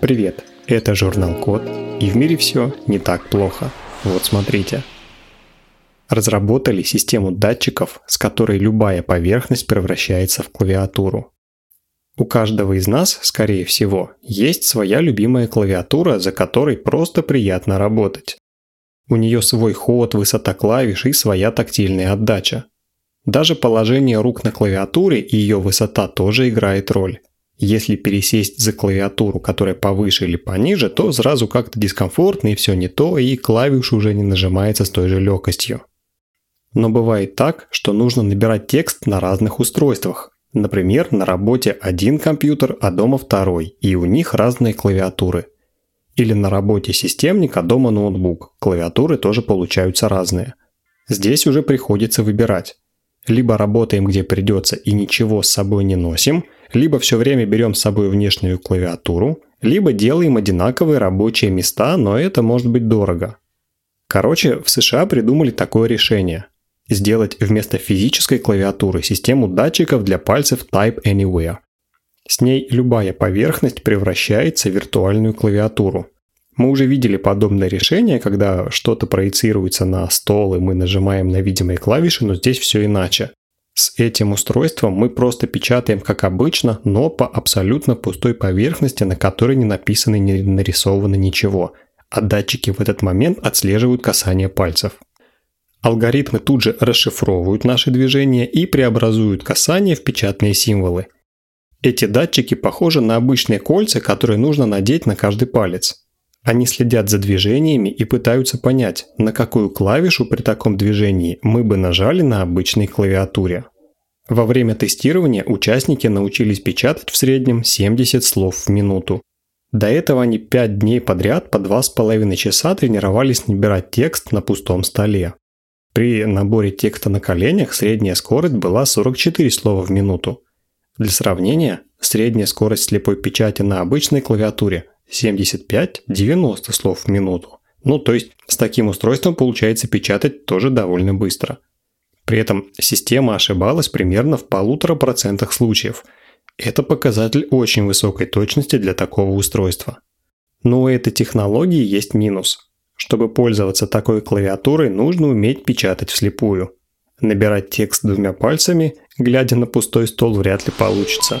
Привет, это журнал Код, и в мире все не так плохо. Вот смотрите. Разработали систему датчиков, с которой любая поверхность превращается в клавиатуру. У каждого из нас, скорее всего, есть своя любимая клавиатура, за которой просто приятно работать. У нее свой ход, высота клавиш и своя тактильная отдача. Даже положение рук на клавиатуре и ее высота тоже играет роль. Если пересесть за клавиатуру, которая повыше или пониже, то сразу как-то дискомфортно и все не то, и клавиш уже не нажимается с той же легкостью. Но бывает так, что нужно набирать текст на разных устройствах. Например, на работе один компьютер, а дома второй, и у них разные клавиатуры. Или на работе системник, а дома ноутбук. Клавиатуры тоже получаются разные. Здесь уже приходится выбирать. Либо работаем где придется и ничего с собой не носим, либо все время берем с собой внешнюю клавиатуру, либо делаем одинаковые рабочие места, но это может быть дорого. Короче, в США придумали такое решение. Сделать вместо физической клавиатуры систему датчиков для пальцев Type Anywhere. С ней любая поверхность превращается в виртуальную клавиатуру. Мы уже видели подобное решение, когда что-то проецируется на стол и мы нажимаем на видимые клавиши, но здесь все иначе. С этим устройством мы просто печатаем как обычно, но по абсолютно пустой поверхности, на которой не написано и не нарисовано ничего, а датчики в этот момент отслеживают касание пальцев. Алгоритмы тут же расшифровывают наши движения и преобразуют касание в печатные символы. Эти датчики похожи на обычные кольца, которые нужно надеть на каждый палец – они следят за движениями и пытаются понять, на какую клавишу при таком движении мы бы нажали на обычной клавиатуре. Во время тестирования участники научились печатать в среднем 70 слов в минуту. До этого они 5 дней подряд по 2,5 часа тренировались набирать текст на пустом столе. При наборе текста на коленях средняя скорость была 44 слова в минуту. Для сравнения, средняя скорость слепой печати на обычной клавиатуре 75-90 слов в минуту. Ну, то есть с таким устройством получается печатать тоже довольно быстро. При этом система ошибалась примерно в полутора процентах случаев. Это показатель очень высокой точности для такого устройства. Но у этой технологии есть минус. Чтобы пользоваться такой клавиатурой, нужно уметь печатать вслепую. Набирать текст двумя пальцами, глядя на пустой стол, вряд ли получится.